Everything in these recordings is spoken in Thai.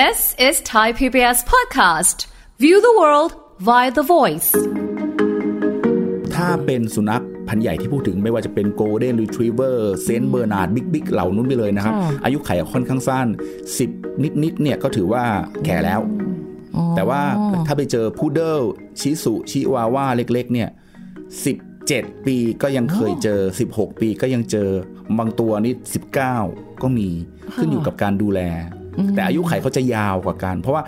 This is Thai PBS podcast. View the world via the voice. ถ้าเป็นสุนัขพันธุ์ใหญ่ที่พูดถึงไม่ว่าจะเป็นโกลเด้นรีทรีเวอร์เซนต์เบอร์นาร์ด big big เหล่านู้นไปเลยนะครับ อายุขัยค่อนข้างสั้น 10 นิดนิดๆเนี่ยก็ถือว่าแก่แล้ว แต่ว่าถ้าไปเจอพุดเดิลชิสุชิวาวาเล็กๆ เนี่ย17ปีก็ยังเคยเจอ 16 ปีก็ยังเจอบางตัวนี่19 ก็มีขึ้นอยู่กับการดูแล แต่อายุไขเขาจะยาวกว่ากัน เพราะว่า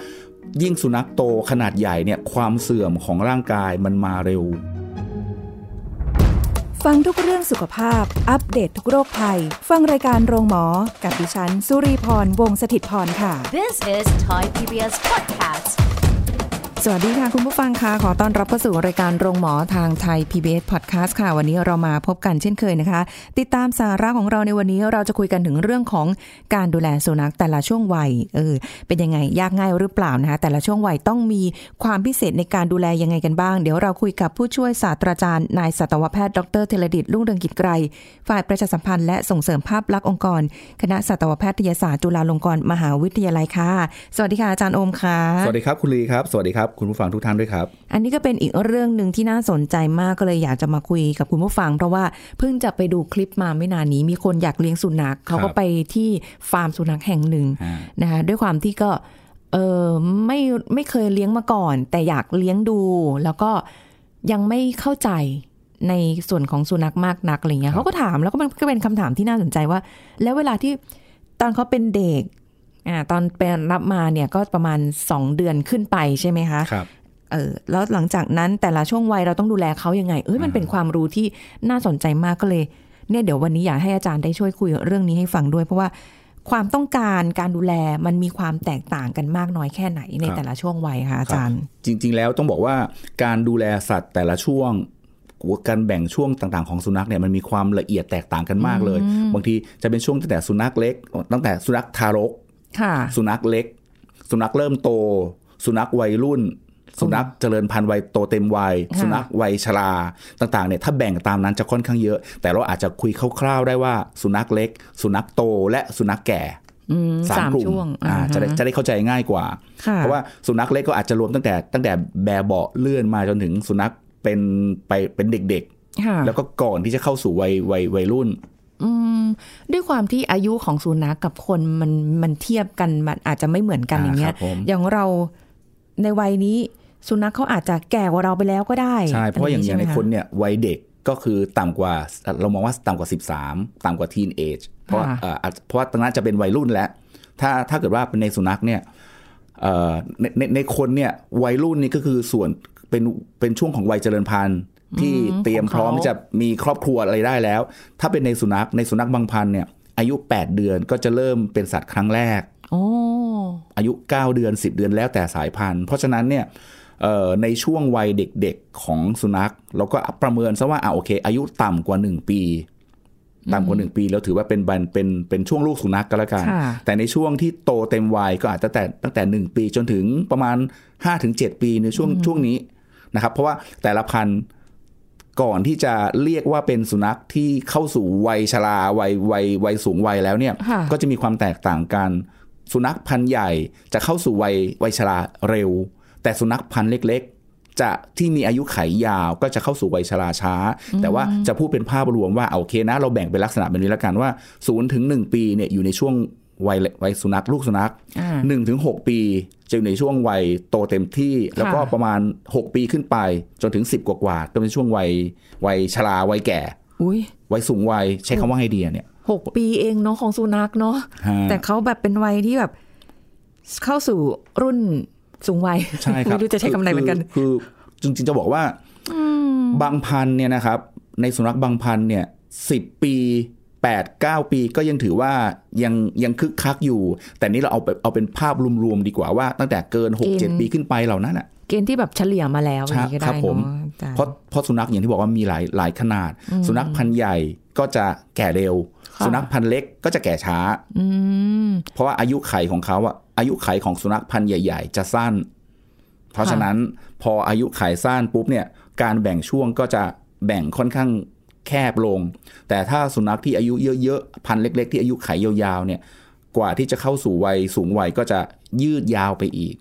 ยิ่งสุนัขโตขนาดใหญ่เนี่ยความเสื่อมของร่างกายมันมาเร็ว ฟังทุกเรื่องสุขภาพ อัปเดตททุกโรคภัย ฟังรายการโรงหมอ กับดิฉัน สุรีพรวงศิตพรค่ะ This is Thai PBS podcast. สวัสดีค่ะ คุณผู้ฟังค่ะขอต้อนรับเข้าสู่รายการโรงหมอทางไทย PBS Podcast ค่ะ วันนี้เรามาพบกันเช่นเคยนะคะ ติดตามสาระของเราในวันนี้เราจะคุยกันถึงเรื่องของการดูแลสุนัขแต่ละช่วงวัยเออเป็นยังไงยากง่ายหรือเปล่านะคะแต่ละช่วงวัยต้องมีความพิเศษในการดูแลยังไงกันบ้าง เดี๋ยวเราคุยกับผู้ช่วยศาสตราจารย์นายสัตวแพทย์ดรเทเลดิตรุ่งเรืองกิจไกรฝ่ายประชาสัมพันธ์และส่งเสริมภาพลักษณ์องค์กร คณะสัตวแพทยศาสตร์จุฬาลงกรณ์มหาวิทยาลัยค่ะ สวัสดีค่ะอาจารย์โอมค่ะสวัสดีครับคุณลีครับสวัสดีครับคุณผู้ฟังทุกท่านด้วยครับ อันนี้ก็เป็นอีกเรื่องหนึ่งที่น่าสนใจมากก็เลยอยากจะมาคุยกับคุณผู้ฟัง เพราะว่าเพิ่งจะไปดูคลิปมาไม่นานนี้ มีคนอยากเลี้ยงสุนัขเขาก็ไปที่ฟาร์มสุนัขแห่งหนึ่งอ่านะคะด้วยความที่ก็เออไม่ไม่เคยเลี้ยงมาก่อน แต่อยากเลี้ยงดู แล้วก็ยังไม่เข้าใจในส่วนของสุนัขมากนักอะไรเงี้ยเขาก็ถามแล้วก็มันก็เป็นคำถามที่น่าสนใจว่า แล้วเวลาที่ตอนเขาเป็นเด็ก อ่าตอนเป็นรับมาเนี่ยก็ประมาณสองเดือนขึ้นไปใช่ไหมคะครับเออแล้วหลังจากนั้นแต่ละช่วงวัยเราต้องดูแลเขายังไง เอ้ยมันเป็นความรู้ที่น่าสนใจมากก็เลยเนี่ยเดี๋ยววันนี้อยากให้อาจารย์ได้ช่วยคุยเรื่องนี้ให้ฟังด้วย เพราะว่าความต้องการการดูแลมันมีความแตกต่างกันมากน้อยแค่ไหนในครับแต่ละช่วงวัยคะอาจารย์ จริง ๆ แล้วต้องบอกว่าการดูแลสัตว์แต่ละช่วงการแบ่งช่วงต่างๆของสุนัขเนี่ยมันมีความละเอียดแตกต่างกันมากเลย บางทีจะเป็นช่วงตั้งแต่สุนัขเล็ก ตั้งแต่สุนัขทารกค่ะ สุนัขเล็ก สุนัขเริ่มโต สุนัขวัยรุ่น สุนัขเจริญพันธุ์วัยโตเต็มวัยค่ะสุนัขวัยชราต่างๆเนี่ยถ้าแบ่งตามนั้นจะค่อนข้างเยอะ แต่เราอาจจะคุยคร่าวๆได้ว่า สุนัขเล็ก สุนัขโตและสุนัขแก่อืมสามสามกลุ่มช่วงอ่าอ่าจะได้ฮะจะได้เข้าใจง่ายกว่าค่ะเพราะว่าสุนัขเล็กก็อาจจะรวมตั้งแต่ตั้งแต่แบเบาะเลื่อนมาจนถึงสุนัขเป็นไปเป็นเด็กค่ะๆแล้วก็ก่อนที่จะเข้าสู่วัยวัยวัยรุ่นอืม ด้วยความที่อายุของสุนัขกับคนมันมันเทียบกันมันอาจจะไม่เหมือนกันอ่าอย่างเงี้คยรับผมอย่างเราในวัยนี้สุนัขเขาอาจจะแก่กว่าเราไปแล้วก็ได้ใช่เพราะว่าอย่างอย่างในใช่ไหมะคนเนี่ยวัยเด็กก็คือต่ำกว่าเรามองว่าต่ำกว่า 13 ต่ำกว่าทีนเอจเพราะค่ะเอ่ออาจเพราะว่าตรงนั้นจะเป็นวัยรุ่นแล้ว ถ้าถ้าเกิดว่าเป็นในสุนัขเนี่ยเอ่อในในในคนเนี่ยวัยรุ่นนี่ก็คือส่วนเป็นเป็นช่วงของวัยเจริญพันธุ์ ที่เตรียมพร้อมที่จะมีครอบครัวอะไรได้แล้ว ถ้าเป็นในสุนัขในสุนัขบางพันธุ์เนี่ยอายุ 8 เดือนก็จะเริ่มเป็นสัตว์ครั้งแรกโอ้อายุ 9 เดือน 10 เดือนแล้วแต่สายพันธุ์ เพราะฉะนั้นเนี่ยเอ่อในช่วงวัยเด็กๆของสุนัขเราก็ประเมินซะว่าอ่าโอเค อายุต่ำกว่า 1 ปีต่ำกว่า 1 ปีแล้วถือว่าเป็นบันเป็นเป็นช่วงลูกสุนัขก็แล้วกันค่ะแต่ในช่วงที่โตเต็มวัยก็อาจจะแต่ตั้งแต่ 1 ปีจนถึงประมาณ 5-7 ปีในช่วงช่วงนี้นะครับเพราะว่าแต่ละพันธุ์ ก่อนที่จะเรียกว่าเป็นสุนัขที่เข้าสู่วัยชราวัยวัยวัยสูงวัยแล้วเนี่ยค่ะก็จะมีความแตกต่างกัน สุนัขพันธุ์ใหญ่จะเข้าสู่วัยวัยชราเร็ว แต่สุนัขพันธุ์เล็กๆจะที่มีอายุไขยาวก็จะเข้าสู่วัยชราช้า แต่ว่าจะพูดเป็นภาพรวมว่าเอาโอเคนะ เราแบ่งเป็นลักษณะแบบนี้แล้วกันว่า0ูนย์ถึงหปีเนี่ยอยู่ในช่วง วัยวัยสุนัขลูกสุนัขอ่าหนึ่งถึงหกปีจะอยู่ในช่วงวัยโตเต็มที่ แล้วก็ประมาณ 6 ปีขึ้นไป จนถึง 10 กว่ากว่าๆก็เป็นช่วงวัยวัยชราวัยแก่อุ้ยวัยสูงวัยใช้คำว่าไงดีอะเนี่ยหกปีเองเนาะของสุนัขเนาะฮะแต่เขาแบบเป็นวัยที่แบบ เข้าสู่รุ่นสูงวัยใช่ครับไม่รู้จะใช้คำไหนเหมือนกัน คือคือจริงๆจะบอกว่าบางพันธุ์เนี่ยนะครับ ในสุนัขบางพันธุ์เนี่ยสิบปี แปดเก้าปีก็ยังถือว่ายังยังคึกคักอยู่ แต่นี่เราเอาไปเอาเป็นภาพรวมๆดีกว่าว่าตั้งแต่เกินหกเจ็ดเกณฑ์ปีขึ้นไปเหล่านั้นอะเกณฑ์ที่แบบเฉลี่ยมาแล้วอย่างนี้ก็ครัได้ผมเนาะอาจารย์เพราะเพราะสุนัขอย่างที่บอกว่ามีหลายหลายขนาด สุนัขพันธุ์ใหญ่ก็จะแก่เร็วค่ะสุนัขพันธุ์เล็กก็จะแก่ช้าอืมเพราะว่าอายุไขของเขาอะอายุไขของสุนัขพันธุ์ใหญ่ ๆ จะสั้น เพราะฉะนั้นพออายุไขสั้นปุ๊บเนี่ยการแบ่งช่วงก็จะแบ่งค่อนข้าง แคบลง แต่ถ้าสุนัขที่อายุเยอะๆพันธุ์เล็ก ๆ ที่อายุไขยาวๆเนี่ยกว่าที่จะเข้าสู่วัยสูงวัยก็จะยืดยาวไปอีก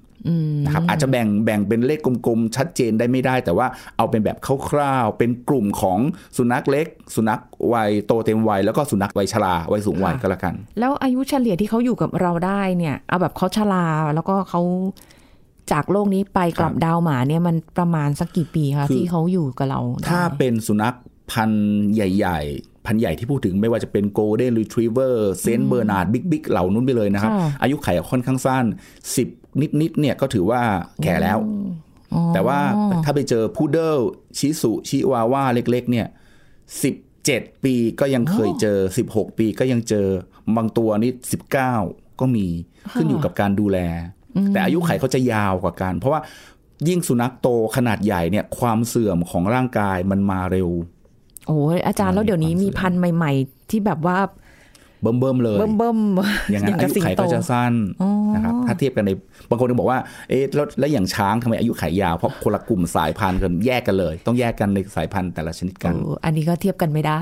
นะครับอาจจะแบ่งแบ่งเป็นเลขกลมๆ ชัดเจนได้ไม่ได้ แต่ว่าเอาเป็นแบบคร่าวๆ เป็นกลุ่มของสุนัขเล็ก สุนัขวัยโตเต็มวัยแล้วก็สุนัขวัยชราวัยสูงวัยก็แล้วกัน แล้วอายุเฉลี่ยที่เขาอยู่กับเราได้เนี่ยเอาแบบเขาชราแล้วก็เขาจากโลกนี้ไปกลับดาวหมาเนี่ยมันประมาณสักกี่ปีคะคือที่เขาอยู่กับเราได้ถ้าเป็นสุนัข พันธุ์ใหญ่ ๆ พันธุ์ใหญ่ที่พูดถึงไม่ว่าจะเป็น Golden Retriever Saint Bernard big big เหล่านู้นไปเลยนะครับค่ะอายุไขค่อนข้างสั้น 10 นิด ๆ เนี่ยก็ถือว่าแก่แล้วอ๋อแต่ว่าถ้าไปเจอพุดเดิลชิสุชิวาวาเล็ก ๆ เนี่ย17ปีก็ยังเคยเจอ16ปีก็ยังเจอบางตัวนี่19ก็มีขึ้นอยู่กับการดูแล แต่อายุไขเขาจะยาวกว่ากัน เพราะว่ายิ่งสุนัขโตขนาดใหญ่เนี่ยความเสื่อมของร่างกายมันมาเร็ว โอ้ยอาจารย์แล้วเดี๋ยวนี้มีพันธุ์ใหม่ ๆ ที่แบบว่าเบิ่มๆเลยเบิ่มเบิ่มๆอย่างนั้นอากับยุสิงไขโตก็จะสั้นนะครับถ้าเทียบกันในบางคนก็บอกว่าเอ๊ะแล้วแล้วอย่างช้างทำไมอายุไขยาวเพราะคนละกลุ่มสายพันธุ์กันแยกกันเลย ต้องแยกกันในสายพันธุ์แต่ละชนิดกันเอออันนี้ก็เทียบกันไม่ได้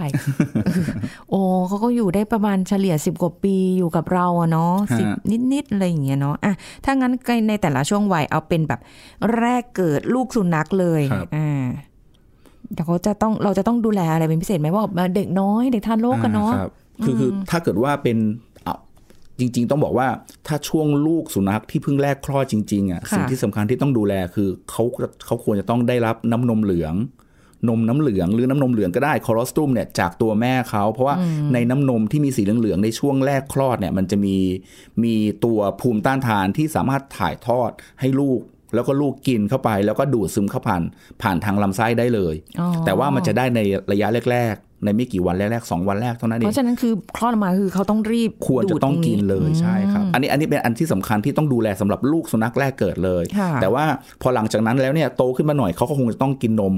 โอ้เขาก็อยู่ได้ประมาณเฉลี่ยสิบกว่าปีอยู่กับเราอะเนาะฮะสิบนิดๆอะไรอย่างเงี้ยเนาะอะถ้างั้นในแต่ละช่วงวัยเอาเป็นแบบแรกเกิดลูกสุนัขเลยอ่า เดี๋ยวเขาจะต้องเราจะต้องดูแลอะไรเป็นพิเศษไหมว่าแบบเด็กน้อยเด็กทารกกันเนาะอ่ครับคือคือถ้าเกิดว่าเป็นเอาจริง ๆ ต้องบอกว่าถ้าช่วงลูกสุนัขที่เพิ่งแรกคลอดจริง ๆอะค่ะสิ่งที่สำคัญที่ต้องดูแลคือเขาเขาควรจะต้องได้รับน้ำนมเหลือง นมน้ำเหลืองหรือน้ำนมเหลืองก็ได้คอรอสตุมเนี่ยจากตัวแม่เขาเพราะว่าในน้ำนมที่มีสีเหลืองๆในช่วงแรกคลอดเนี่ยมันจะมีมีตัวภูมิต้านทานที่สามารถถ่ายทอดให้ลูก แล้วก็ลูกกินเข้าไป แล้วก็ดูดซึมเข้าผ่าน ผ่านทางลำไส้ได้เลยอ๋อแต่ว่ามันจะได้ในระยะแรกๆ ในไม่กี่วันแรกๆสองวันแรกเท่านั้นเอเพงราะฉะนั้นคือคลอดออกมาคือเขาต้องรีบควรจะต้องกินเลยดูดตรงนี้ใช่ครับ อันนี้อันนี้เป็นอันที่สำคัญที่ต้องดูแลสำหรับลูกสุนัขแรกเกิดเลยค่ะแต่ว่าพอหลังจากนั้นแล้วเนี่ยโตขึ้นมาหน่อยเขาก็คงจะต้องกินนม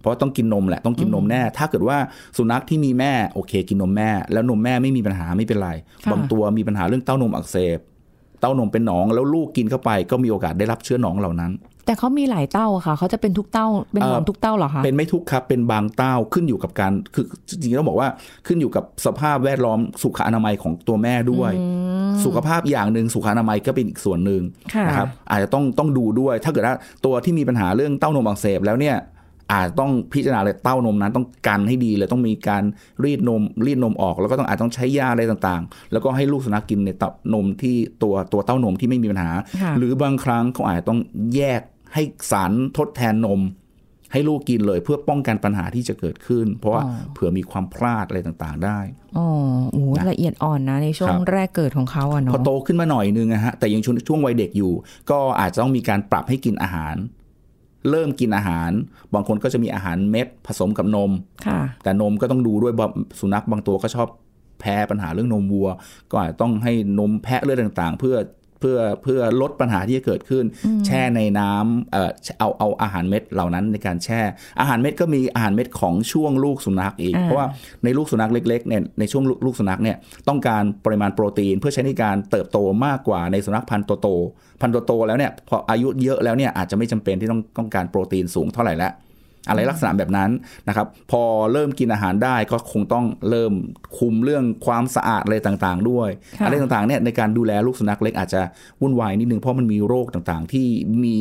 เพราะว่าต้องกินนมแหละต้องกินนมแน่ ถ้าเกิดว่าสุนัขที่มีแม่โอเค กินนมแม่ แล้วนมแม่ไม่มีปัญหาไม่เป็นไรค่ะบางตัวมีปัญหาเรื่องเต้านมอักเสบเต้านมเป็นหนองแล้วลูกกินเข้าไปก็มีโอกาสได้รับเชื้อหนองเหล่านั้น แต่เขามีหลายเต้าอะค่ะเขาจะเป็นทุกเต้าเป็นหนอนเอ่อทุกเต้าเหรอคะเป็นไม่ทุกครับเป็นบางเต้าขึ้นอยู่กับการคือจริงๆต้องบอกว่าขึ้นอยู่กับสภาพแวดล้อมสุขอนามัยของตัวแม่ด้วย สุขภาพอย่างหนึ่งสุขอนามัยก็เป็นอีกส่วนหนึ่งค่ะนะครับอาจจะต้องต้องดูด้วย ถ้าเกิดว่าตัวที่มีปัญหาเรื่องเต้านมอักเสบแล้วเนี่ย อาจต้องพิจารณาเลยเต้านมนั้นต้องกันให้ดีเลยต้องมีการรีดนมรีดนมออก แล้วก็ต้องอาจต้องใช้ยาอะไรต่างๆ แล้วก็ให้ลูกสุนัขกินในเต้านมที่ตัวตัวเต้านมที่ไม่มีปัญหาค่ะหรือบางครั้งเขาอาจจะต้องแยกให้สารทดแทนนม ให้ลูกกินเลยเพื่อป้องกันปัญหาที่จะเกิดขึ้น เพราะว่าอ๋อเผื่อมีความพลาดอะไรต่างๆ ได้อ๋อโอ้โหนะละเอียดอ่อนนะในช่วงครับแรกเกิดของเขาอะพอเนาะโตขึ้นมาหน่อยนึงนะฮะแต่ยังช่วงช่วงวัยเด็กอยู่ ก็อาจจะต้องมีการปรับให้กินอาหาร เริ่มกินอาหาร บางคนก็จะมีอาหารเม็ดผสมกับนมค่ะแต่นมก็ต้องดูด้วยบางสุนัขบางตัวก็ชอบแพ้ปัญหาเรื่องนมวัว ก็อาจจะต้องให้นมแพะเลือดต่าง ๆ เพื่อเพื่อเพื่อลดปัญหาที่จะเกิดขึ้น แช่ในน้ำเอ่อเอาเอาอาหารเม็ดเหล่านั้นในการแช่ อาหารเม็ดก็มีอาหารเม็ดของช่วงลูกสุนัขอีกอ่าเพราะว่าในลูกสุนัขเล็กๆเนี่ยในช่วงลูกลูกสุนัขเนี่ยต้องการปริมาณโปรตีน เพื่อใช้ในการเติบโตมากกว่าในสุนัขพันธุ์โตๆพันธุ์โตๆแล้วเนี่ยพออายุเยอะแล้วเนี่ยอาจจะไม่จำเป็นที่ต้องต้องการโปรตีนสูงเท่าไหร่แล้ว อะไรลักษณะแบบนั้นนะครับ พอเริ่มกินอาหารได้ก็คงต้องเริ่มคุมเรื่องความสะอาดอะไรต่างๆ ด้วยค่ะอะไรต่างๆเนี่ยในการดูแลลูกสุนัขเล็กอาจจะวุ่นวายนิดนึงเพราะมันมีโรคต่างๆ ที่มี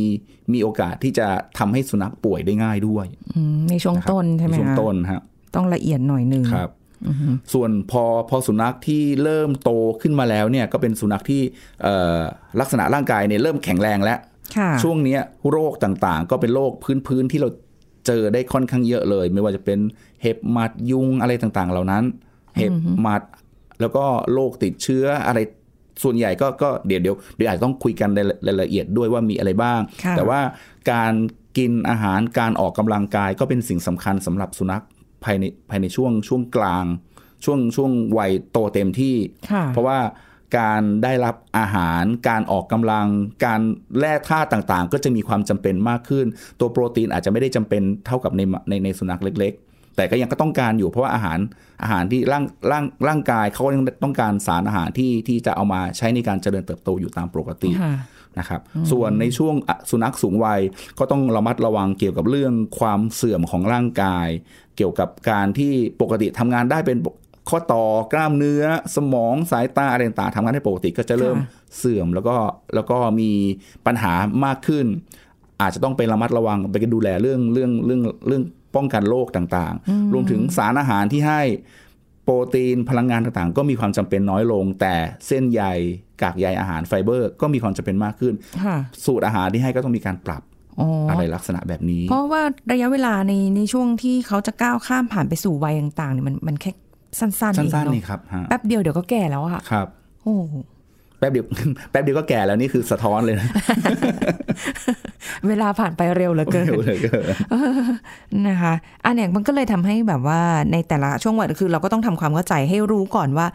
มีโอกาสที่จะทำให้สุนัขป่วยได้ง่ายด้วยอืมในช่วงต้นใช่ไหมในช่วงคะต้นฮะต้องละเอียดหน่อยหนึ่งครับส่วนพอพอสุนัขที่เริ่มโตขึ้นมาแล้วเนี่ยก็เป็นสุนัขที่เอ่อลักษณะร่างกายเนี่ยเริ่มแข็งแรงแล้วค่ะช่วงเนี้ยโรคต่างๆ ก็เป็นโรคพื้นๆที่เรา เจอได้ค่อนข้างเยอะเลย ไม่ว่าจะเป็นเห็บหมัดยุงอะไรต่างๆ เหล่านั้น เห็บหมัดแล้วก็โรคติดเชื้ออะไรส่วนใหญ่ก็ก็เดี๋ยวเดี๋ยวเดี๋ยวอาจจะต้องคุยกันในรายละเอียดด้วยว่ามีอะไรบ้างค่ะแต่ว่าการกินอาหารการออกกำลังกายก็เป็นสิ่งสำคัญสำหรับสุนัขภายในภายในช่วงช่วงกลาง ช่วงช่วงวัยโตเต็มที่ค่ะเพราะว่า การได้รับอาหาร การออกกำลัง การแร่ธาตุต่างๆ ก็จะมีความจำเป็นมากขึ้น ตัวโปรตีนอาจจะไม่ได้จำเป็นเท่ากับในในในสุนัขเล็ก ๆ แต่ก็ยังก็ต้องการอยู่เพราะว่าอาหารอาหารที่ร่างร่างร่างกายเขายังต้องการสารอาหารที่ที่จะเอามาใช้ในการเจริญเติบโตอยู่ตามปกติค่ะนะครับส่วนในช่วงอะสุนัขสูงวัยก็ต้องระมัดระวังเกี่ยวกับเรื่องความเสื่อมของร่างกาย เกี่ยวกับการที่ปกติทำงานได้เป็นปก ข้อต่อกล้ามเนื้อสมองสายตาอะไรต่างๆทำงานได้ปกติก็จะเริ่มค่ะเสื่อมแล้วก็แล้วก็มีปัญหามากขึ้น อาจจะต้องไประมัดระวังไปดูแลเรื่องเรื่องเรื่องเรื่องป้องกันโรคต่างๆ รวมถึงสารอาหารที่ให้โปรตีนพลังงานต่างๆ ก็มีความจำเป็นน้อยลง แต่เส้นใยกากใยอาหารไฟเบอร์ ก็มีความจำเป็นมากขึ้นค่ะสูตรอาหารที่ให้ก็ต้องมีการปรับอ๋อออะไรลักษณะแบบนี้ เพราะว่าระยะเวลาในในช่วงที่เขาจะก้าวข้ามผ่านไปสู่วัยต่างๆเนี่ยมันมันแค่ สั้นๆเองสั้นๆเนาะนี่ครับฮะแป๊บเดียวเดี๋ยวก็แก่แล้วอะครับ โอ้โหแป๊บเดียวแป๊บเดียวก็แก่แล้วนี่คือสะท้อนเลยนะเวลาผ่านไปเร็วเหลือเกินเร็วเลยก็นะคะอันเนี้ยมันก็เลยทำให้แบบว่าในแต่ละช่วงวัยคือ เราก็ต้องทำความเข้าใจให้รู้ก่อนว่า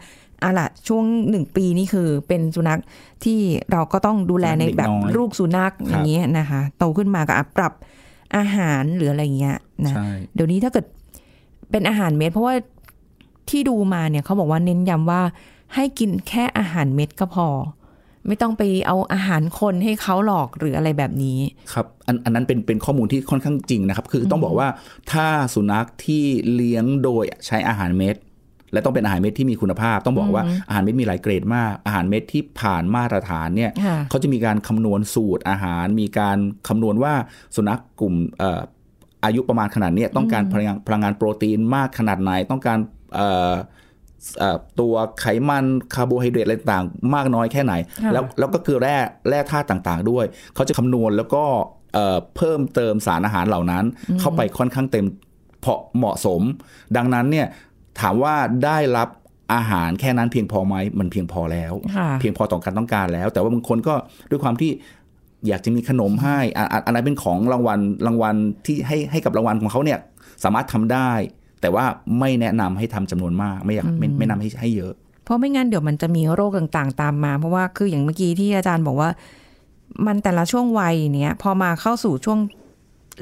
อะล่ะช่วงหนึ่งปีนี่คือเป็นสุนัขที่เราก็ต้องดูแลในแบบเด็กน้อยลูกสุนัขอย่างเงี้ยนะคะโตขึ้นมาก็อะปรับอาหารหรืออะไรเงี้ยนะใช่เดี๋ยวนี้ถ้าเกิดเป็นอาหารเม็ดเพราะว่า ที่ดูมาเนี่ยเขาบอกว่าเน้นย้ำว่าให้กินแค่อาหารเม็ดก็พอ ไม่ต้องไปเอาอาหารคนให้เขาหลอกหรืออะไรแบบนี้ครับอันอันนั้นเป็นเป็นข้อมูลที่ค่อนข้างจริงนะครับ คือต้องบอกว่าถ้าสุนัขที่เลี้ยงโดยใช้อาหารเม็ดและต้องเป็นอาหารเม็ดที่มีคุณภาพ ต้องบอกว่าอาหารเม็ดมีหลายเกรดมาก อาหารเม็ดที่ผ่านมาตรฐานเนี่ยค่ะเขาจะมีการคำนวณสูตรอาหาร มีการคำนวณว่าสุนัขกลุ่มเอ่ออายุประมาณขนาดเนี้ยต้องการพลังงานพลังงานโปรตีนมากขนาดไหน ต้องการเอ่อเอ่อ ตัวไขมันคาร์โบไฮเดรตอะไรต่างๆมากน้อยแค่ไหนค่ะแล้วแล้วก็คือแร่แร่ธาตุต่างๆ ด้วย เขาจะคำนวณแล้วก็เอ่อเพิ่มเติมสารอาหารเหล่านั้น เข้าไปค่อนข้างเต็มเพาะเหมาะสม ดังนั้นเนี่ยถามว่าได้รับอาหารแค่นั้นเพียงพอไหมมันเพียงพอแล้วค่ะเพียงพอต่อการต้องการแล้ว แต่ว่าบางคนก็ด้วยความที่อยากจะมีขนมให้อะอะอันนั้นเป็นของรางวัลรางวัลที่ให้ให้กับรางวัลของเขาเนี่ยสามารถทำได้ แต่ว่าไม่แนะนำให้ทำจำนวนมาก ไม่อยากไม่ไม่นำให้ให้เยอะ เพราะไม่งั้นเดี๋ยวมันจะมีโรคต่างๆ ตามมา เพราะว่าคืออย่างเมื่อกี้ที่อาจารย์บอกว่า มันแต่ละช่วงวัยเนี้ยพอมาเข้าสู่ช่วง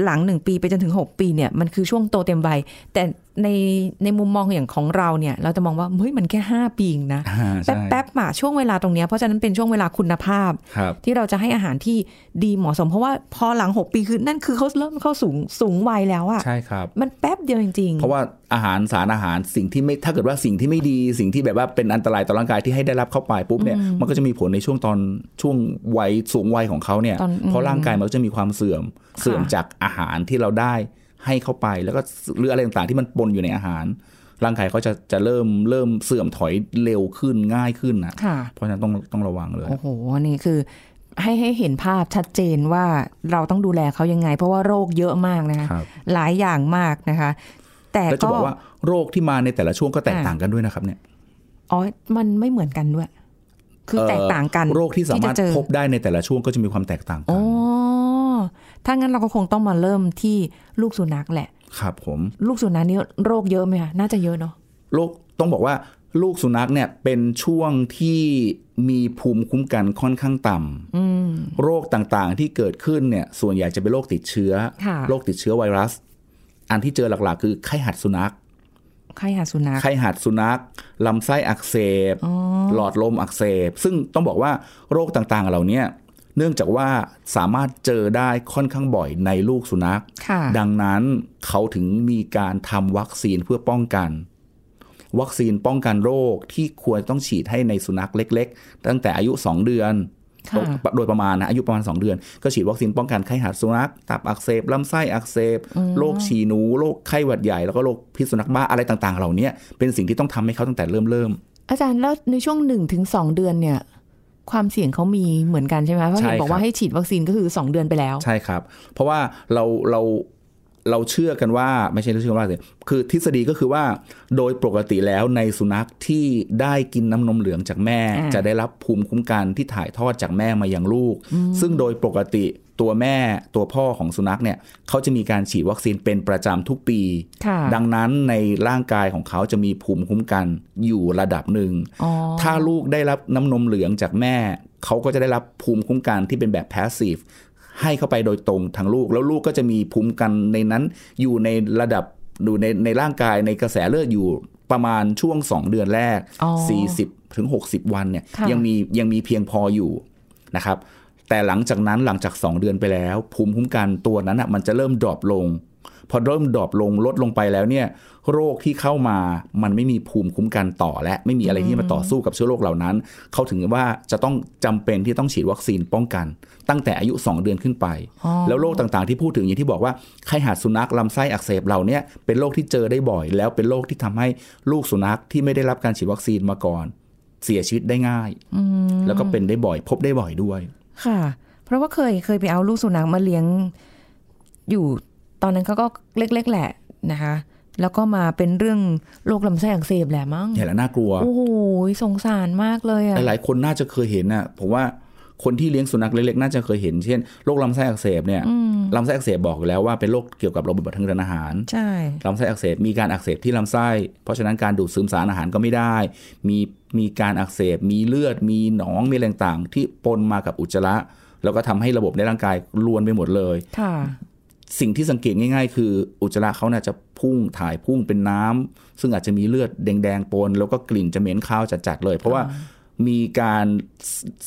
หลังหนึ่งปีไปจนถึงหกปีเนี่ยมันคือช่วงโตเต็มวัยแต่ ในในมุมมองอย่างของเราเนี่ย เราจะมองว่าเฮ้ยมันแค่ห้าปีเองนะอ่าใช่แป๊บๆมาช่วงเวลาตรงเนี้ยเพราะฉะนั้นเป็นช่วงเวลาคุณภาพครับที่เราจะให้อาหารที่ดีเหมาะสม เพราะว่าพอหลังหกปีคือนั่นคือเขาเริ่มเข้าสูงสูงวัยแล้วอะใช่ครับมันแป๊บเดียวจริง ๆ เพราะว่าอาหารสารอาหารสิ่งที่ไม่ถ้าเกิดว่าสิ่งที่ไม่ดีสิ่งที่แบบว่าเป็นอันตรายต่อร่างกายที่ให้ได้รับเข้าไปปุ๊บเนี่ยมันก็จะมีผลในช่วงตอนช่วงวัยสูงวัยของเขาเนี่ยตอนอืมเพราะร่างกายมันก็จะมีความเสื่อมเสื่อมจากอาหารที่เราได้ ให้เข้าไปแล้วก็หรืออะไรต่างๆที่มันปนอยู่ในอาหาร ร่างกายเขาจะจะเริ่มเริ่มเสื่อมถอยเร็วขึ้นง่ายขึ้นนะค่ะเพราะฉะนั้นต้องต้องระวังเลยโอ้โหนี่คือให้ให้เห็นภาพชัดเจนว่าเราต้องดูแลเขายังไง เพราะว่าโรคเยอะมากนะคะครับหลายอย่างมากนะคะ แต่แล้วจะก็บอกว่าโรคที่มาในแต่ละช่วงก็แตกอ่าต่างกันด้วยนะครับเนี่ยอ๋อมันไม่เหมือนกันด้วย คือแตกต่างกัน โรคที่สามารถจะเจอพบได้ในแต่ละช่วงก็จะมีความแตกต่างกัอ๋นอ ถ้างั้นเราก็คงต้องมาเริ่มที่ลูกสุนัขแหละ ครับผม ลูกสุนัขนี่โรคเยอะไหมคะ น่าจะเยอะเนาะ โรคต้องบอกว่าลูกสุนัขเนี่ยเป็นช่วงที่มีภูมิคุ้มกันค่อนข้างต่ำโรคต่างๆที่เกิดขึ้นเนี่ยส่วนใหญ่จะเป็นโรคติดเชื้อค่ะโรคติดเชื้อไวรัส อันที่เจอหลักๆ คือไข้หัดสุนัข ไข้หาสุนัข ไข้หัดสุนัขลำไส้อักเสบ หลอดลมอักเสบ ซึ่งต้องบอกว่าโรคต่างๆ เหล่านี้ เนื่องจากว่าสามารถเจอได้ค่อนข้างบ่อยในลูกสุนัขค่ะดังนั้นเขาถึงมีการทำวัคซีนเพื่อป้องกัน วัคซีนป้องกันโรคที่ควรต้องฉีดให้ในสุนัขเล็ก ๆ ตั้งแต่อายุ 2 เดือนค่ะโดยประมาณนะอายุประมาณ 2 เดือน ก็ฉีดวัคซีนป้องกันไข้หัดสุนัข ตับอักเสบลำไส้อักเสบโรคฉี่หนูโรคไข้หวัดใหญ่แล้วก็โรคพิษสุนัขบ้าอะไรต่าง ๆ เหล่านี้เป็นสิ่งที่ต้องทำให้เขาตั้งแต่เริ่มเริ่มอาจารย์แล้วในช่วงหนึ่งถึงสองเดือนเนี่ย ความเสี่ยงเขามีเหมือนกันใช่ไหมเพราะใช่เห็นบอกครับว่าให้ฉีดวัคซีนก็คือสองเดือนไปแล้ว ใช่ครับ เพราะว่าเราเรา เราเชื่อกันว่าไม่ใช่เชื่อว่าสิคือทฤษฎีก็คือว่า โดยปกติแล้วในสุนัขที่ได้กินน้ำนมเหลืองจากแม่อ่าจะได้รับภูมิคุ้มกันที่ถ่ายทอดจากแม่มายังลูก ซึ่งโดยปกติตัวแม่ตัวพ่อของสุนัขเนี่ยเขาจะมีการฉีดวัคซีนเป็นประจำทุกปีค่ะดังนั้นในร่างกายของเขาจะมีภูมิคุ้มกันอยู่ระดับหนึ่งอ๋อถ้าลูกได้รับน้ำนมเหลืองจากแม่ เขาก็จะได้รับภูมิคุ้มกันที่เป็นแบบ passive ให้เข้าไปโดยตรงทางลูก แล้วลูกก็จะมีภูมิคุ้มกันในนั้นอยู่ในระดับอยู่ในในร่างกายในกระแสเลือดอยู่ประมาณช่วง 2 เดือนแรกอ๋อ40ถึง60 วันเนี่ยค่ะยังมียังมีเพียงพออยู่นะครับแต่หลังจากนั้นหลังจาก 2 เดือนไปแล้ว ภูมิคุ้มกันตัวนั้นอะมันจะเริ่ม drop ลง พอเริ่ม drop ลงลดลงไปแล้วเนี่ยโรคที่เข้ามามันไม่มีภูมิคุ้มกันต่อและไม่มีอะไรที่มาต่อสู้กับเชื้อโรคเหล่านั้น เขาถึงว่าจะต้องจำเป็นที่ต้องฉีดวัคซีนป้องกัน ตั้งแต่อายุ 2 เดือนขึ้นไป แล้วโรคต่างๆที่พูดถึงอย่างที่บอกว่าไข้หัดสุนัขลำไส้อักเสบเหล่าเนี้ยเป็นโรคที่เจอได้บ่อย แล้วเป็นโรคที่ทำให้ลูกสุนัขที่ไม่ได้รับการฉีดวัคซีนมาก่อน เสียชีวิตได้ง่าย แล้วก็เป็นได้บ่อย พบได้บ่อยด้วย ค่ะ เพราะว่าเคยเคยไปเอาลูกสุนัขมาเลี้ยงอยู่ต อนนั้นเขาก็เล็ก ๆ แหละนะคะแล้วก็มาเป็นเรื่องโรคลำไส้อักเสบแหละมั้งเห็นแล้วน่ากลัว โอ้โหสงสารมากเลยอะหลายๆคนน่าจะเคยเห็นน่ะผมว่าคนที่เลี้ยงสุนัขเล็กๆน่าจะเคยเห็นเช่นโรคลำไส้อักเสบเนี่ยลำไส้อักเสบบอกอยู่แล้วว่าเป็นโรคเกี่ยวกับระบบทางเดินอาหารใช่ลำไส้อักเสบมีการอักเสบที่ลำไส้ เพราะฉะนั้นการดูดซึมสารอาหารก็ไม่ได้ มีมีการอักเสบ มีเลือด มีหนองมีอะไรต่างๆที่ปนมากับอุจจาระแล้วก็ทำให้ระบบในร่างกายลวนไปหมดเลยค่ะ สิ่งที่สังเกตง่าย ๆ คืออุจจาระเขาน่าจะพุ่งถ่ายพุ่งเป็นน้ำซึ่งอาจจะมีเลือดแดงๆปน แล้วก็กลิ่นจะเหม็นคาวจัดๆเลย เพราะว่ามีการ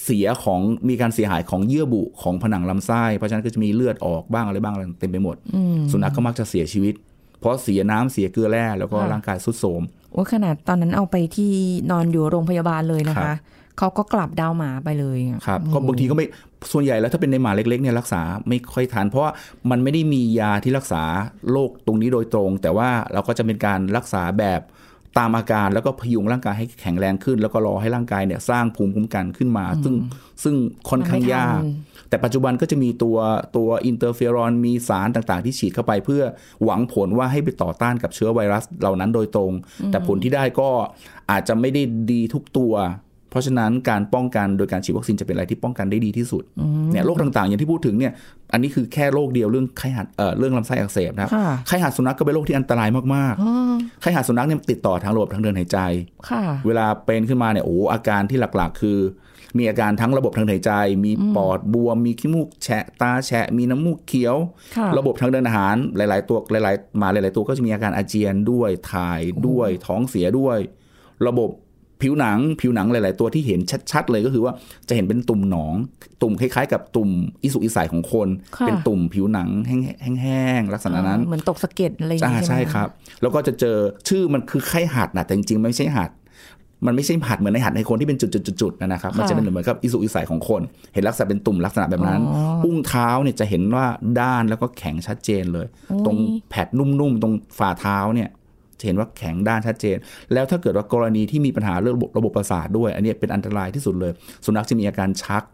เสียของมีการเสียหายของเยื่อบุของผนังลำไส้เพราะฉะนั้นก็จะมีเลือดออกบ้างอะไรบ้างอะไรเต็มไปหมด สุนัขก็มักจะเสียชีวิต เพราะเสียน้ำเสียเกลือแร่แล้วก็ค่ะร่างกายสุดโทรมว่าขนาดตอนนั้นเอาไปที่นอนอยู่โรงพยาบาลเลยนะครัคะบ เขาก็กลับดาวหมาไปเลยอะครับก็บางทีก็ไม่ส่วนใหญ่แล้วถ้าเป็นในหมาเล็กๆเนี่ยรักษาไม่ค่อยทันเพราะว่ามันไม่ได้มียาที่รักษาโรคตรงนี้โดยตรง แต่ว่าเราก็จะเป็นการรักษาแบบตามอาการแล้วก็พยุงร่างกายให้แข็งแรงขึ้น แล้วก็รอให้ร่างกายเนี่ยสร้างภูมิคุ้มกันขึ้นมา ซึ่งซึ่งค่อนข้างยาก แต่ปัจจุบันก็จะมีตัวตัวอินเตอร์เฟอรอนมีสารต่างๆ ที่ฉีดเข้าไปเพื่อหวังผลว่าให้ไปต่อต้านกับเชื้อไวรัสเหล่านั้นโดยตรง แต่ผลที่ได้ก็อาจจะไม่ได้ดีทุกตัว เพราะฉะนั้นการป้องกันโดยการฉีดวัคซีนจะเป็นอะไรที่ป้องกันได้ดีที่สุดเนี่ยโรคต่างๆ อย่างที่พูดถึงเนี่ยอันนี้คือแค่โรคเดียวเรื่องไข้หัดเอ่อเรื่องลำไส้อักเสบนะครับค่ะไข้หัดสุนัขก็เป็นโรคที่อันตรายมากอ๋อๆไข้หัดสุนัขเนี่ยติดต่อทางระบบทางเดินหายใจค่ะเวลาเป็นขึ้นมาเนี่ยโอ้อาการที่หลักๆ คือ มีอาการทั้งระบบทางหายใจ มีปอดบวม มีขี้มูกแฉะตาแฉะ มีน้ำมูกเขียวค่ะระบบทางเดินอาหาร หลาย ๆ ตัวหลายๆหมาหลาย ๆ ตัวก็จะมีอาการอาเจียนด้วยถ่ายด้วยท้องเสียด้วย ระบบ ผิวหนังผิวหนังหลาย ๆ ตัวที่เห็นชัด ๆ เลยก็คือว่าจะเห็นเป็นตุ่มหนอง ตุ่มคล้าย ๆ กับตุ่มอิสุกอิสัยของคนค่ะเป็นตุ่มผิวหนังแห้งๆลักษณะนั้นเหมือนตกสะเก็ดอะไรอย่างอ่าเงี้ยใช่ไหมะครับ แล้วก็จะเจอชื่อมันคือไข้หัดนะแต่จริงๆไม่ใช่หัดมันไม่ใช่หัดเหมือนในหัดในคนที่เป็นจุดๆๆๆนะครับมันจะเป็นเหมือนกับอิสุกอิสัยของคน เห็นลักษณะเป็นตุ่มลักษณะแบบนั้นอุ้งเท้าเนี่ยจะเห็นว่าด้านแล้วก็แข็งชัดเจนเลย ตรงแผดนุ่มๆตรงฝ่าเท้าเนี่ยจะ เห็นว่าแข็งด้านชัดเจน แล้วถ้าเกิดว่ากรณีที่มีปัญหาเรื่องระบบระบบประสาทด้วย อันนี้เป็นอันตรายที่สุดเลย สุนัขจะมีอาการชัก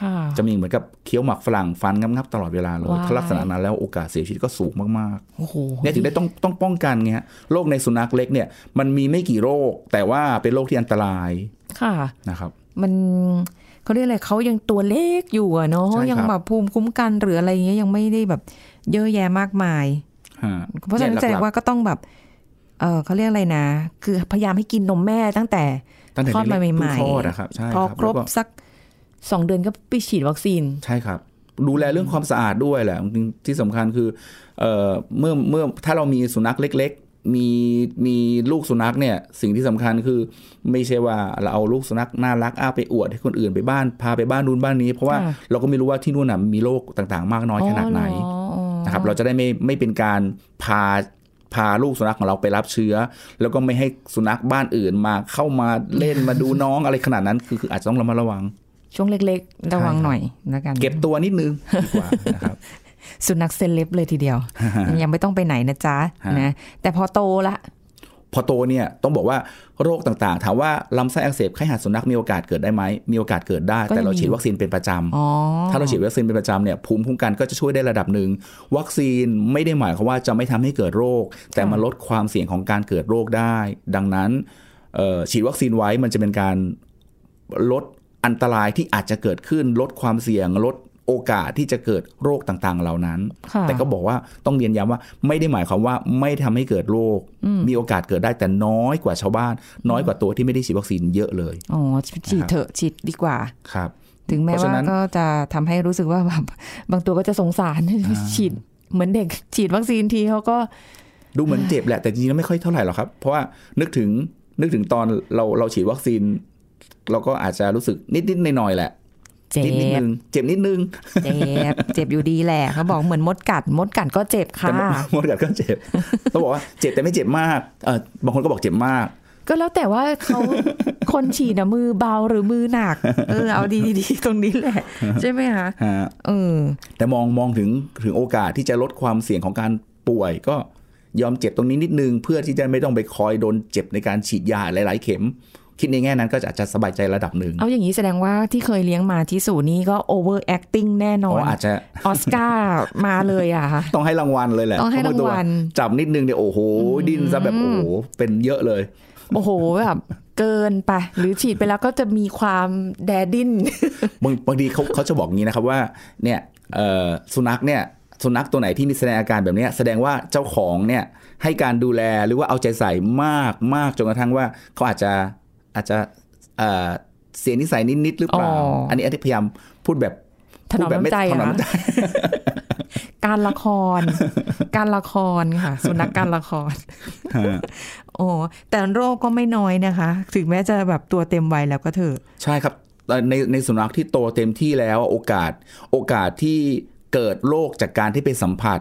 ค่ะจะมีเหมือนกับเคี้ยวหมักฝรั่งฟันงับๆตลอดเวลาเลยว้ายถ้าลักษณะนั้นแล้วโอกาสเสียชีวิตก็สูงมากๆโอ้โหเนี่ยถึงได้ต้องต้องป้องกันไงฮะโรคในสุนัขเล็กเนี่ย มันมีไม่กี่โรค แต่ว่าเป็นโรคที่อันตรายค่ะนะครับ มันเขาเรียกอะไรเขายังตัวเล็กอยู่อะเนาะใช่ครับยังแบบภูมิคุ้มกันหรืออะไรเงี้ยยังไม่ได้แบบเยอะแยะมากมายฮะเพราะฉะนั้นแสดยงหลักว่าก็ต้องแบบ เออเขาเรียกอะไรนะ คือพยายามให้กินนมแม่ตั้งแต่ๆตั้งแต่คลอดมาเล็กๆใหม่ๆเพิ่งคลอดนะครับใช่พอครับครบแล้วก็สักสองเดือนก็ไปฉีดวัคซีน ใช่ครับ ดูแลเรื่องความสะอาดด้วยแหละจริงๆที่สำคัญคือเอ่อเมื่อเมื่อถ้าเรามีสุนัขเล็ก ๆ มีมีลูกสุนัขเนี่ย สิ่งที่สำคัญคือ ไม่ใช่ว่าเราเอาลูกสุนัขน่ารักอ้าไปอวดให้คนอื่นไปบ้านพาไปบ้านนู้นบ้านนี้ เพราะว่าค่ะเราก็ไม่รู้ว่าที่นู่นน่ะมีโรคต่างๆ มากน้อยขนาดไหนอ๋ออ๋อนะครับ เราจะได้ไม่ไม่เป็นการพา พาลูกสุนัขของเราไปรับเชื้อ แล้วก็ไม่ให้สุนัขบ้านอื่นมาเข้ามาเล่นมาดูน้องอะไรขนาดนั้น คือคืออาจจะต้องระมัดระวัง ช่วงเล็กๆ ระวังใช่ครับหน่อยแล้วกันเก็บตัวนิดนึงดีกว่านะครับสุนัขเซเลบเลยทีเดียว ยังไม่ต้องไปไหนนะจ๊ะฮะนะแต่พอโตละ พอโตเนี่ยต้องบอกว่าโรคต่างๆ ถามว่าลำไส้อักเสบไข้หัดสุนัขมีโอกาสเกิดได้ไหมมีโอกาสเกิดได้ก็แต่เรายังมีฉีดอยู่วัคซีนเป็นประจำอ๋อถ้าเราฉีดวัคซีนเป็นประจำเนี่ยภูมิคุ้มกันก็จะช่วยได้ระดับหนึ่งวัคซีนไม่ได้หมายความว่าจะไม่ทำให้เกิดโรค แต่มันลดความเสี่ยงของการเกิดโรคได้ ดังนั้นเอ่อฉีดวัคซีนไว้มันจะเป็นการลดอันตรายที่อาจจะเกิดขึ้นลดความเสี่ยงลด โอกาสที่จะเกิดโรคต่างๆ เหล่านั้นค่ะแต่ก็บอกว่าต้องเรียนย้ำว่าไม่ได้หมายความว่าไม่ทำให้เกิดโรค มีโอกาสเกิดได้แต่น้อยกว่าชาวบ้าน น้อยกว่าตัวที่ไม่ได้ฉีดวัคซีนเยอะเลย อ๋อ ฉีดเถอะฉีดดีกว่า ครับ ถึงแม้เพราะฉะว่านั้นก็จะทำให้รู้สึกว่าแบบบางตัวก็จะสงสารฉีดเหมือนเด็กฉีดวัคซีนทีเขาก็ ดูเหมือนเจ็บแหละแต่จริงๆแล้วไม่ค่อยเท่าไหร่หรอกครับ เพราะว่านึกถึงนึกถึงตอนเราเราฉีดวัคซีน เราก็อาจจะรู้สึกนิดๆหน่อยๆแหละ เจ็บนิดนิดนึงเจ็บนิดนึงเจ็บเจ็บอยู่ดีแหละเขาบอกเหมือนมดกัด มดกัดก็เจ็บค่ะแต่มมดกัดก็เจ็บต้องบอกว่าเจ็บแต่ไม่เจ็บมากเออบางคนก็บอกเจ็บมาก ก็แล้วแต่ว่าเขาคนฉีดนะมือเบาหรือมือหนักเออเอาดีๆตรงนี้แหละ ใช่ไหมคะฮะเออแต่มองมองถึงถึงโอกาสที่จะลดความเสี่ยงของการป่วยก็ยอมเจ็บตรงนี้นิดนึง เพื่อที่จะไม่ต้องไปคอยโดนเจ็บในการฉีดยาหลาย ๆ เข็ม คิดในแง่นั้นก็จะอาจจะสบายใจระดับหนึ่งเอาอย่างนี้แสดงว่าที่เคยเลี้ยงมาที่สูนี่ก็ over acting แน่นเพอนราะอาจจะออสการ์มาเลยอะค่ะต้องให้รางวัลเลยแหละต้องให้รางวัลเพะาตัวจับนิดนึงเนี่ยโอ้โหดิ้นซะแบบโอ้โหเป็นเยอะเลย โอ้โหแบบเกินไปหรือฉีดไปแล้วก็จะมีความแดดิ้นบางบางทีเขาเขาจะบอกงี้นะครับว่าเนี่ยเอ่อสุนัขเนี่ยสุนัขตัวไหนที่มีแสดงอาการแบบเนี้ยแสดงว่าเจ้าของเนี่ยให้การดูแลหรือว่าเอาใจใส่มากมากจนกระทั่งว่าเขาอาจจะ อาจจะเอ่อเสียนิสัยนิดๆหรือเปล่าอ๋ออัอันนี้อันนี้พยายามพูดแบบถนอมพูดแบบไม่น้ำใจถนอมอะน้ำใจการละคร การละครค่ะ สุนัขการละคร โอ้แต่โรคก็ไม่น้อยนะคะ ถึงแม้จะแบบตัวเต็มวัยแล้วก็เถอะ ใช่ครับแต่ในในสุนัขที่โตเต็มที่แล้วโอกาส โอกาสที่เกิดโรคจากการที่ไปสัมผัส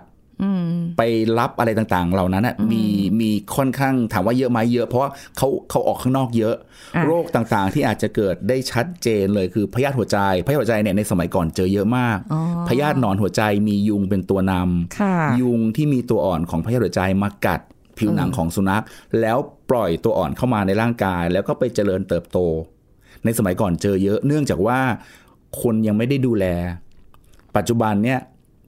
ไปรับอะไรต่างๆ เหล่านั้นน่ะมีมีค่อนข้างถามว่าเยอะไหมเยอะ เพราะว่าเขาเขาออกข้างนอกเยอะอะโรคต่างๆ ที่อาจจะเกิดได้ชัดเจนเลยคือพยาธิหัวใจพยาธิหัวใจเนี่ยในสมัยก่อนเจอเยอะมากอ๋อพยาธิหนอนหัวใจมียุงเป็นตัวนำค่ะยุงที่มีตัวอ่อนของพยาธิหัวใจมากัดผิวหนังของสุนัข แล้วปล่อยตัวอ่อนเข้ามาในร่างกาย แล้วก็ไปเจริญเติบโต ในสมัยก่อนเจอเยอะ เนื่องจากว่าคนยังไม่ได้ดูแล ปัจจุบันเนี่ย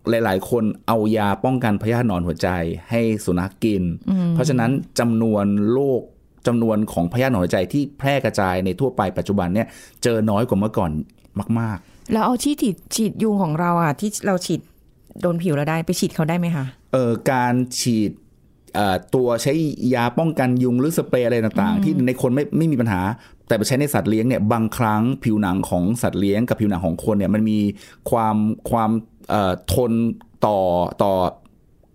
หลาย ๆ คนเอายาป้องกันพยาธิหนอนหัวใจให้สุนัขกิน เพราะฉะนั้นจำนวนโรคจำนวนของพยาธิหนอนหัวใจที่แพร่กระจายในทั่วไปปัจจุบันเนี่ยเจอน้อยกว่าเมื่อก่อนมาก ๆ แล้วเอาที่ฉีดฉีดยุงของเราอะที่เราฉีดโดนผิวเราได้ไปฉีดเขาได้ไหมคะเอ่อการฉีดเอ่อตัวใช้ยาป้องกันยุงหรือสเปรย์อะไรต่างๆ ที่ในคนไม่ไม่มีปัญหา แต่ไปใช้ในสัตว์เลี้ยงเนี่ยบางครั้งผิวหนังของสัตว์เลี้ยงกับผิวหนังของคนเนี่ยมันมีความความเอ่อ ทนต่อต่อ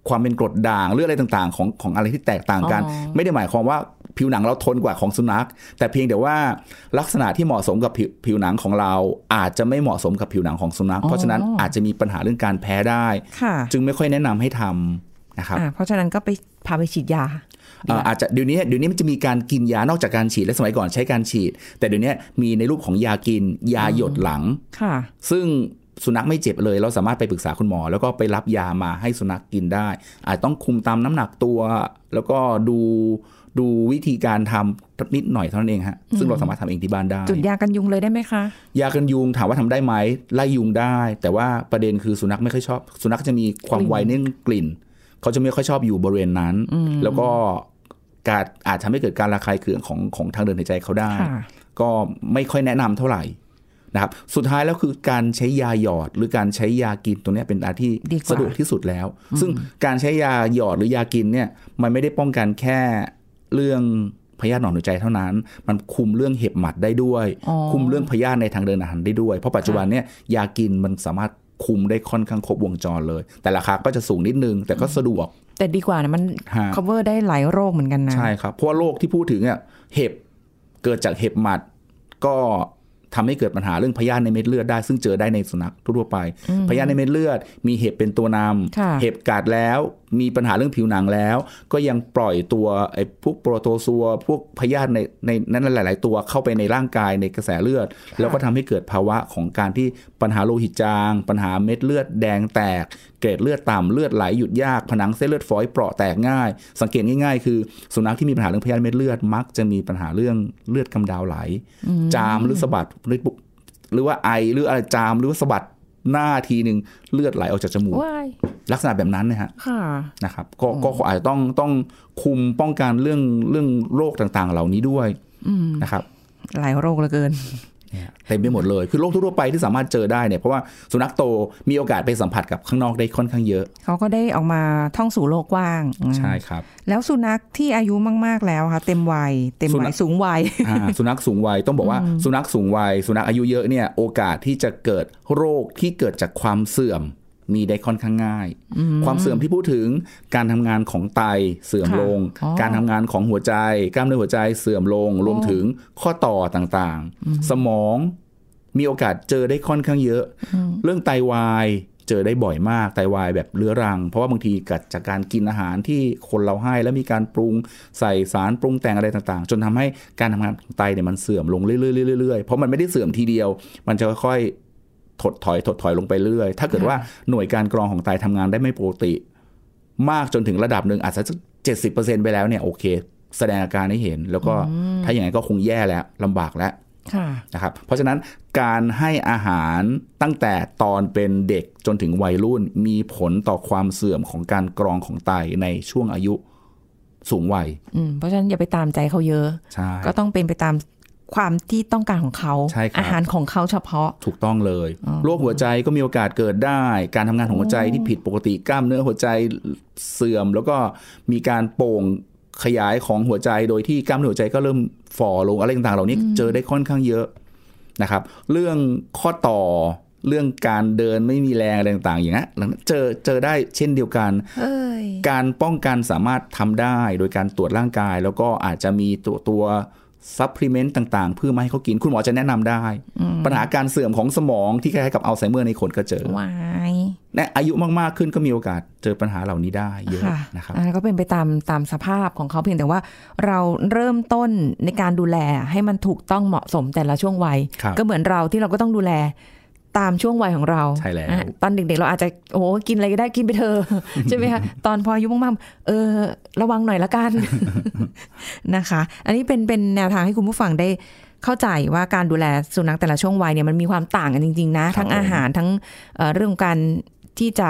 ความเป็นกรดด่างหรืออะไรต่างๆ ของของอะไรที่แตกต่างกันอ๋อไม่ได้หมายความว่าผิวหนังเราทนกว่าของสุนัข แต่เพียงแต่ว่าลักษณะที่เหมาะสมกับผิวผิวหนังของเรา อาจจะไม่เหมาะสมกับผิวหนังของสุนัข เพราะฉะนั้นอาจจะมีปัญหาเรื่องการแพ้ได้ค่ะจึงไม่ค่อยแนะนำให้ทำนะครับอ่าเพราะฉะนั้นก็ไปพาไปฉีดยาเอ่ออาจจะเดี๋ยวนี้เดี๋ยวนี้มันจะมีการกินยานอกจากการฉีดและสมัยก่อนใช้การฉีด แต่เดี๋ยวนี้มีในรูปของยากินยาหยดหลังค่ะ ซึ่ง สุนัขไม่เจ็บเลย เราสามารถไปปรึกษาคุณหมอ แล้วก็ไปรับยามาให้สุนัขกินได้ อาจต้องคุมตามน้ำหนักตัว แล้วก็ดูดูวิธีการทำนิดหน่อยเท่านั้นเองฮะซึ่งเราสามารถทำเองที่บ้านได้ จุดยากันยุงเลยได้ไหมคะ ยากันยุงถามว่าทำได้ไหมไล่ยุงได้ แต่ว่าประเด็นคือสุนัขไม่ค่อยชอบ สุนัขจะมีความไวเน้นกลิ่น เขาจะไม่ค่อยชอบอยู่บริเวณนั้น แล้วก็การอาจทำให้เกิดการระคายเคืองของของทางเดินหายใจเขาได้ค่ะก็ไม่ค่อยแนะนำเท่าไหร่ นะครับสุดท้ายแล้วคือการใช้ยาหยอดหรือการใช้ยากินตัวเนี้ยเป็นอาที่ดีกว่าสะดวกที่สุดแล้ว ซึ่งการใช้ยาหยอดหรือยากินเนี่ยมันไม่ได้ป้องกันแค่เรื่องพยาธิหนอนหัวใจเท่านั้น มันคุมเรื่องเห็บหมัดได้ด้วยอ๋อคุมเรื่องพยาธิในทางเดินอาหารได้ด้วย เพราะปัจจุบันเนี่ยยากินมันสามารถคุมได้ค่อนข้างครบวงจรเลย แต่ราคาก็จะสูงนิดนึง แต่ก็สะดวก แต่ดีกว่านะมันฮะ cover ได้หลายโรคเหมือนกันนะ ใช่ครับ เพราะว่าโรคที่พูดถึงเนี่ยเห็บเกิดจากเห็บหมัดก็ ทำให้เกิดปัญหาเรื่องพยาธิในเม็ดเลือดได้ ซึ่งเจอได้ในสุนัขทั่วๆไป พยาธิในเม็ดเลือด มีเห็บเป็นตัวนค่ะำเห็บกัดแล้ว มีปัญหาเรื่องผิวหนังแล้ว ก็ยังปล่อยตัวไอ้พวกโปรโตซัวพวกพยาธิในในนั้นหลาย ๆ ตัวเข้าไปในร่างกายในกระแสเลือด แล้วก็ทำให้เกิดภาวะของการที่ปัญหาโลหิตจาง ปัญหาเม็ดเลือดแดงแตก เกล็ดเลือดต่ำเลือดไหลหยุดยากผนังเส้นเลือดฝอยเปราะแตกง่าย สังเกตง่าย ๆ คือสุนัขที่มีปัญหาเรื่องพยาธิเม็ดเลือดมักจะมีปัญหาเรื่องเลือดกำเดาไหล จามหรือสะบัดหรือปุ๊บหรือว่าไอหรืออะไรจามหรือว่าสะบัด หน้าทีหนึ่งเลือดไหลออกจากจมูกว้ายลักษณะแบบนั้นนะฮะค่ะนะครับก็ก็อาจจะต้องต้องคุมป้องกันเรื่องเรื่องโรคต่างๆ เหล่านี้ด้วยนะครับ หลายโรคเหลือเกิน เนี่ยเต็มไปหมดเลยคือโรคทั่วๆไปที่สามารถเจอได้เนี่ยเพราะว่าสุนัขโตมีโอกาสไปสัมผัสกับข้างนอกได้ค่อนข้างเยอะ เขาก็ได้ออกมาท่องสู่โลกกว้างอืมใช่ครับ แล้วสุนัขที่อายุมาก ๆแล้วค่ะเต็มวัย เต็มสุนัวัยขสูงวัยอ่าสุนัขสูงวัยต้องบอกว่าสุนัขสูงวัย สุนัขอายุเยอะเนี่ยโอกาสที่จะเกิดโรคที่เกิดจากความเสื่อม มีได้ค่อนข้างง่าย ความเสื่อมที่พูดถึงการทำงานของไตเสื่อมค่ะลงอ๋อการทำงานของหัวใจ กล้ามเนื้อหัวใจเสื่อมลง รวมถึงข้อต่อต่างๆ สมองมีโอกาสเจอได้ค่อนข้างเยอะ เรื่องไตวายเจอได้บ่อยมากไตวายแบบเรื้อรัง เพราะว่าบางทีเกิดจากการกินอาหารที่คนเราให้แล้วมีการปรุงใส่สารปรุงแต่งอะไรต่างๆ จนทำให้การทำงานของไตเนี่ยมันเสื่อมลงเรื่อยๆๆๆเพราะมันไม่ได้เสื่อมทีเดียว มันจะค่อยๆ ถดถอยถดถอยลงไปเรื่อย ถ้าเกิดว่าหน่วยการกรองของไตทำงานได้ไม่ปกติ มากจนถึงระดับหนึ่งอาจจะเจ็ดสิบเปอร์เซ็นไปแล้วเนี่ยโอเค แสดงอาการให้เห็น แล้วก็ถ้าอย่างไรก็คงแย่แล้วลำบากแล้วค่ะนะครับเพราะฉะนั้นการให้อาหารตั้งแต่ตอนเป็นเด็กจนถึงวัยรุ่นมีผลต่อความเสื่อมของการกรองของไตในช่วงอายุสูงวัยอืมเพราะฉะนั้นอย่าไปตามใจเขาเยอะใช่ก็ต้องเป็นไปตาม ความที่ต้องการของเขาใช่ครับอาหารของเขาเฉพาะถูกต้องเลยโรคหัวใจก็มีโอกาสเกิดได้ การทำงานของหัวใจที่ผิดปกติกล้ามเนื้อหัวใจเสื่อม แล้วก็มีการโป่งขยายของหัวใจโดยที่กล้ามเนื้อหัวใจก็เริ่มฝ่อลงอะไรต่างๆ เหล่านี้เจอได้ค่อนข้างเยอะนะครับ เรื่องข้อต่อเรื่องการเดินไม่มีแรงอะไรต่างๆ อย่างนี้นเจอเจอได้เช่นเดียวกันเอ้ยการป้องกันสามารถทำได้โดยการตรวจร่างกาย แล้วก็อาจจะมีตัวตัว supplement ต่างๆ เพื่อมาให้เขากินคุณหมอจะแนะนำได้ ปัญหาการเสื่อมของสมองที่คล้ายๆกับอัลไซเมอร์ในคนก็เจอวายและอายุมากๆขึ้นก็มีโอกาสเจอปัญหาเหล่านี้ได้เยอะค่ะนะครับอันนั้นก็เป็นไปตามตามสภาพของเขาเพียงแต่ว่าเราเริ่มต้นในการดูแลให้มันถูกต้องเหมาะสมแต่ละช่วงวัยครับก็เหมือนเราที่เราก็ต้องดูแล ตามช่วงวัยของเราใช่แล้วอะตอนเด็กๆ เราอาจจะโอ้โหกินอะไรก็ได้กินไปเถอะใช่ไหมคะตอนพออายุมากๆเออระวังหน่อยละกันนะคะ อันนี้เป็นเป็นแนวทางให้คุณผู้ฟังได้เข้าใจว่าการดูแลสุนัขแต่ละช่วงวัยเนี่ยมันมีความต่างกันจริง ๆ นะ ทั้งอาหารทั้งเอ่อเรื่องของการที่จะ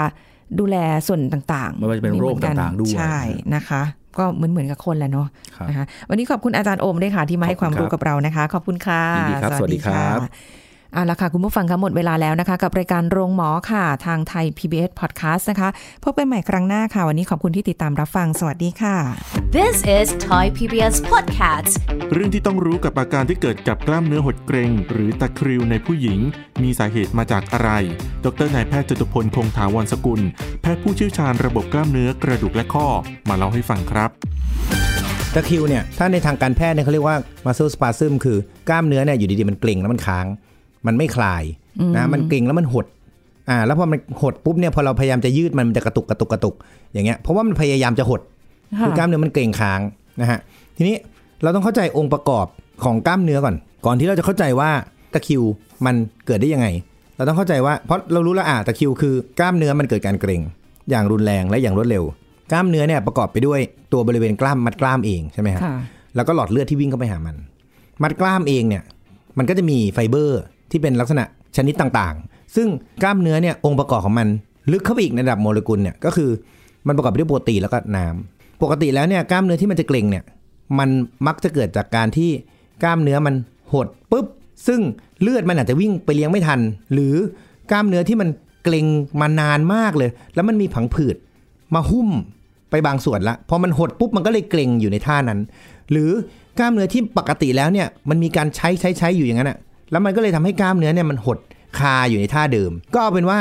ดูแลส่วนต่างๆไม่ว่าจะเป็นโรคหมือกัต่างๆด้วยใช่นะคะ ก็เหมือนเหมือนกับคนแหละเนาะครับนะคะวันนี้ขอบคุณอาจารย์โอมด้วยค่ะที่มาให้ความรู้กับเรานะคะ ขอบคุณค่ะยินดีครับสวัสดีครับ เอาละค่ะ คุณผู้ฟังคะหมดเวลาแล้วนะคะ กับรายการโรงหมอค่ะ ทางไทย PBS Podcast นะคะ พบกันใหม่ครั้งหน้าค่ะ วันนี้ขอบคุณที่ติดตามรับฟัง สวัสดีค่ะ This is Thai PBS Podcast. เรื่องที่ต้องรู้กับอาการที่เกิดกับกล้ามเนื้อหดเกร็ง หรือตะคริวในผู้หญิง มีสาเหตุมาจากอะไร ดรนายแพทย์จตุพลคงถาวรสกุล แพทย์ผู้เชี่ยวชาญระบบกล้ามเนื้อกระดูกและข้อ มาเล่าให้ฟังครับตะคริวเนี่ยถ้าในทางการแพทย์เนี่ยเขาเรียกว่า muscle spasm คือกล้ามเนื้อเนี่ยอยู่ดีๆมันเกร็งแล้วมันค้าง มันไม่คลายนะมันเกร็งแล้วมันหดอ่าแล้วพอมันหดปุ๊บเนี่ยพอเราพยายามจะยืดมันมันจะกระตุกกระตุกกระตุกอย่างเงี้ยเพราะว่ามันพยายามจะหดค่ะคือกล้ามเนื้อมันเกร็งค้างนะฮะทีนี้เราต้องเข้าใจองค์ประกอบของกล้ามเนื้อก่อน ก่อนที่เราจะเข้าใจว่าตะคริวมันเกิดได้ยังไง เราต้องเข้าใจว่าเพราะเรารู้แล้วอะตะคริวคือกล้ามเนื้อมันเกิดการเกร็ง อย่างรุนแรงและอย่างรวดเร็ว กล้ามเนื้อเนี่ยประกอบไปด้วยตัวบริเวณกล้ามมัดกล้ามเองใช่ไหมฮะค่ะแล้วก็หลอดเลือดที่วิ่งเข้าไปหามัน มัดกล้ามเองเนี่ยมันก็จะมีไฟเบอร์ ที่เป็นลักษณะชนิดต่างๆ ซึ่งกล้ามเนื้อเนี่ยองค์ประกอบของมันลึกเข้าไปอีกในระดับโมเลกุลเนี่ยก็คือมันประกอบไปด้วยโปรตีนแล้วก็น้ำปกติแล้วเนี่ยกล้ามเนื้อที่มันจะเกร็งเนี่ยมันมักจะเกิดจากการที่กล้ามเนื้อมันหดปุ๊บ ซึ่งเลือดมันอาจจะวิ่งไปเลี้ยงไม่ทัน หรือกล้ามเนื้อที่มันเกร็งมานานมากเลย แล้วมันมีผังผืดมาหุ้มไปบางส่วนละพอมันหดปุ๊บมันก็เลยเกร็งอยู่ในท่านั้น หรือกล้ามเนื้อที่ปกติแล้วเนี่ยมันมีการใช้ใช้ใช้อยู่อย่างนั้นอะ แล้วมันก็เลยทำให้กล้ามเนื้อเนี่ยมันหดคาอยู่ในท่าเดิม ก็เอาเป็นว่า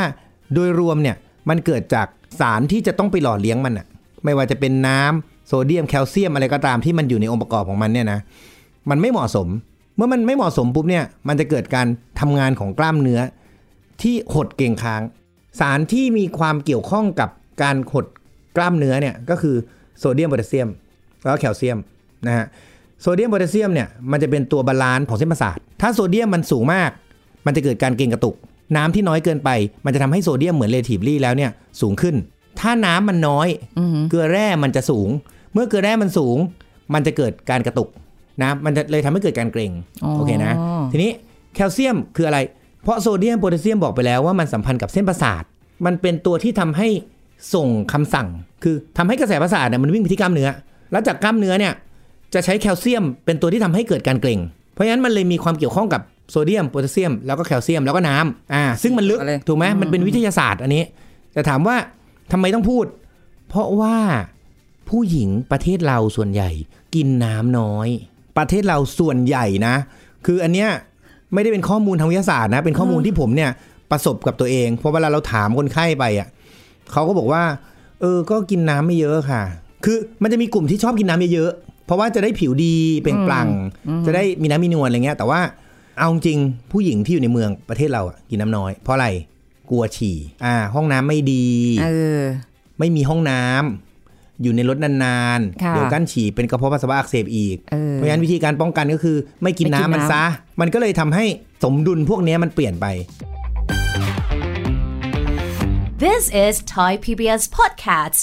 โดยรวมเนี่ยมันเกิดจากสารที่จะต้องไปหล่อเลี้ยงมันอะไม่ว่าจะเป็นน้ำโซเดียมแคลเซียมอะไรก็ตามที่มันอยู่ในองค์ประกอบของมันเนี่ยนะมันไม่เหมาะสม เมื่อมันไม่เหมาะสมปุ๊บเนี่ยมันจะเกิดการทำงานของกล้ามเนื้อ ที่หดเกร็งค้าง สารที่มีความเกี่ยวข้องกับการหดกล้ามเนื้อเนี่ยก็คือโซเดียมโพแทสเซียมแล้วแคลเซียมนะฮะ โซเดียมโพแทสเซียมเนี่ยมันจะเป็นตัว balance ของเส้นประสาท ถ้าโซเดียมมันสูงมาก มันจะเกิดการเกร็งกระตุก น้ำที่น้อยเกินไป มันจะทำให้โซเดียมเหมือน relatively แล้วเนี่ยสูงขึ้น ถ้าน้ำมันน้อย เกลือแร่มันจะสูง เมื่อเกลือแร่มันสูง มันจะเกิดการกระตุกนะมันจะเลยทำให้เกิดการเกร็งอ๋อโอเคนะ ทีนี้แคลเซียมคืออะไร เพราะโซเดียมโพแทสเซียมบอกไปแล้วว่ามันสัมพันธ์กับเส้นประสาท มันเป็นตัวที่ทำให้ส่งคำสั่ง คือทำให้กระแสประสาทเนี่ยมันวิ่งไปที่กล้ามเนื้อ แล้วจากกล้ามเนื้อเนี่ย จะใช้แคลเซียมเป็นตัวที่ทำให้เกิดการเกร็ง เพราะฉะนั้นมันเลยมีความเกี่ยวข้องกับโซเดียมโพแทสเซียมแล้วก็แคลเซียมแล้วก็น้ำอ่าซึ่งมันลึกอะไรถูกไหมมันเป็นวิทยาศาสตร์อันนี้ แต่ถามว่าทำไมต้องพูด เพราะว่าผู้หญิงประเทศเราส่วนใหญ่ กินน้ำน้อย ประเทศเราส่วนใหญ่นะ คืออันเนี้ยไม่ได้เป็นข้อมูลทางวิทยาศาสตร์นะ เป็นข้อมูลที่ผมเนี่ยประสบกับตัวเองเพราะเวลาเราถามคนไข้ไปอะเขาก็บอกว่า เออก็กินน้ำไม่เยอะค่ะ คือมันจะมีกลุ่มที่ชอบกินน้ำเยอะๆ เพราะว่าจะได้ผิวดีเปล่งปลั่ง จะได้มีน้ำมีนวลอะไรเงี้ย แต่ว่าเอาจริงผู้หญิงที่อยู่ในเมืองประเทศเราอะกินน้ำน้อย เพราะอะไรกลัวฉี่ อ่า ห้องน้ำไม่ดีเออไม่มีห้องน้ำอยู่ในรถนานค่ะๆเดี๋ยวกั้นฉี่เป็นกระเพาะปัสสาวะอักเสบอีกเออเพราะฉะนั้นวิธีการป้องกันก็คือ ไม่กินไม่กินน้ำมันน้ำซะ มันก็เลยทำให้สมดุลพวกเนี้ยมันเปลี่ยนไป This is Thai PBS Podcast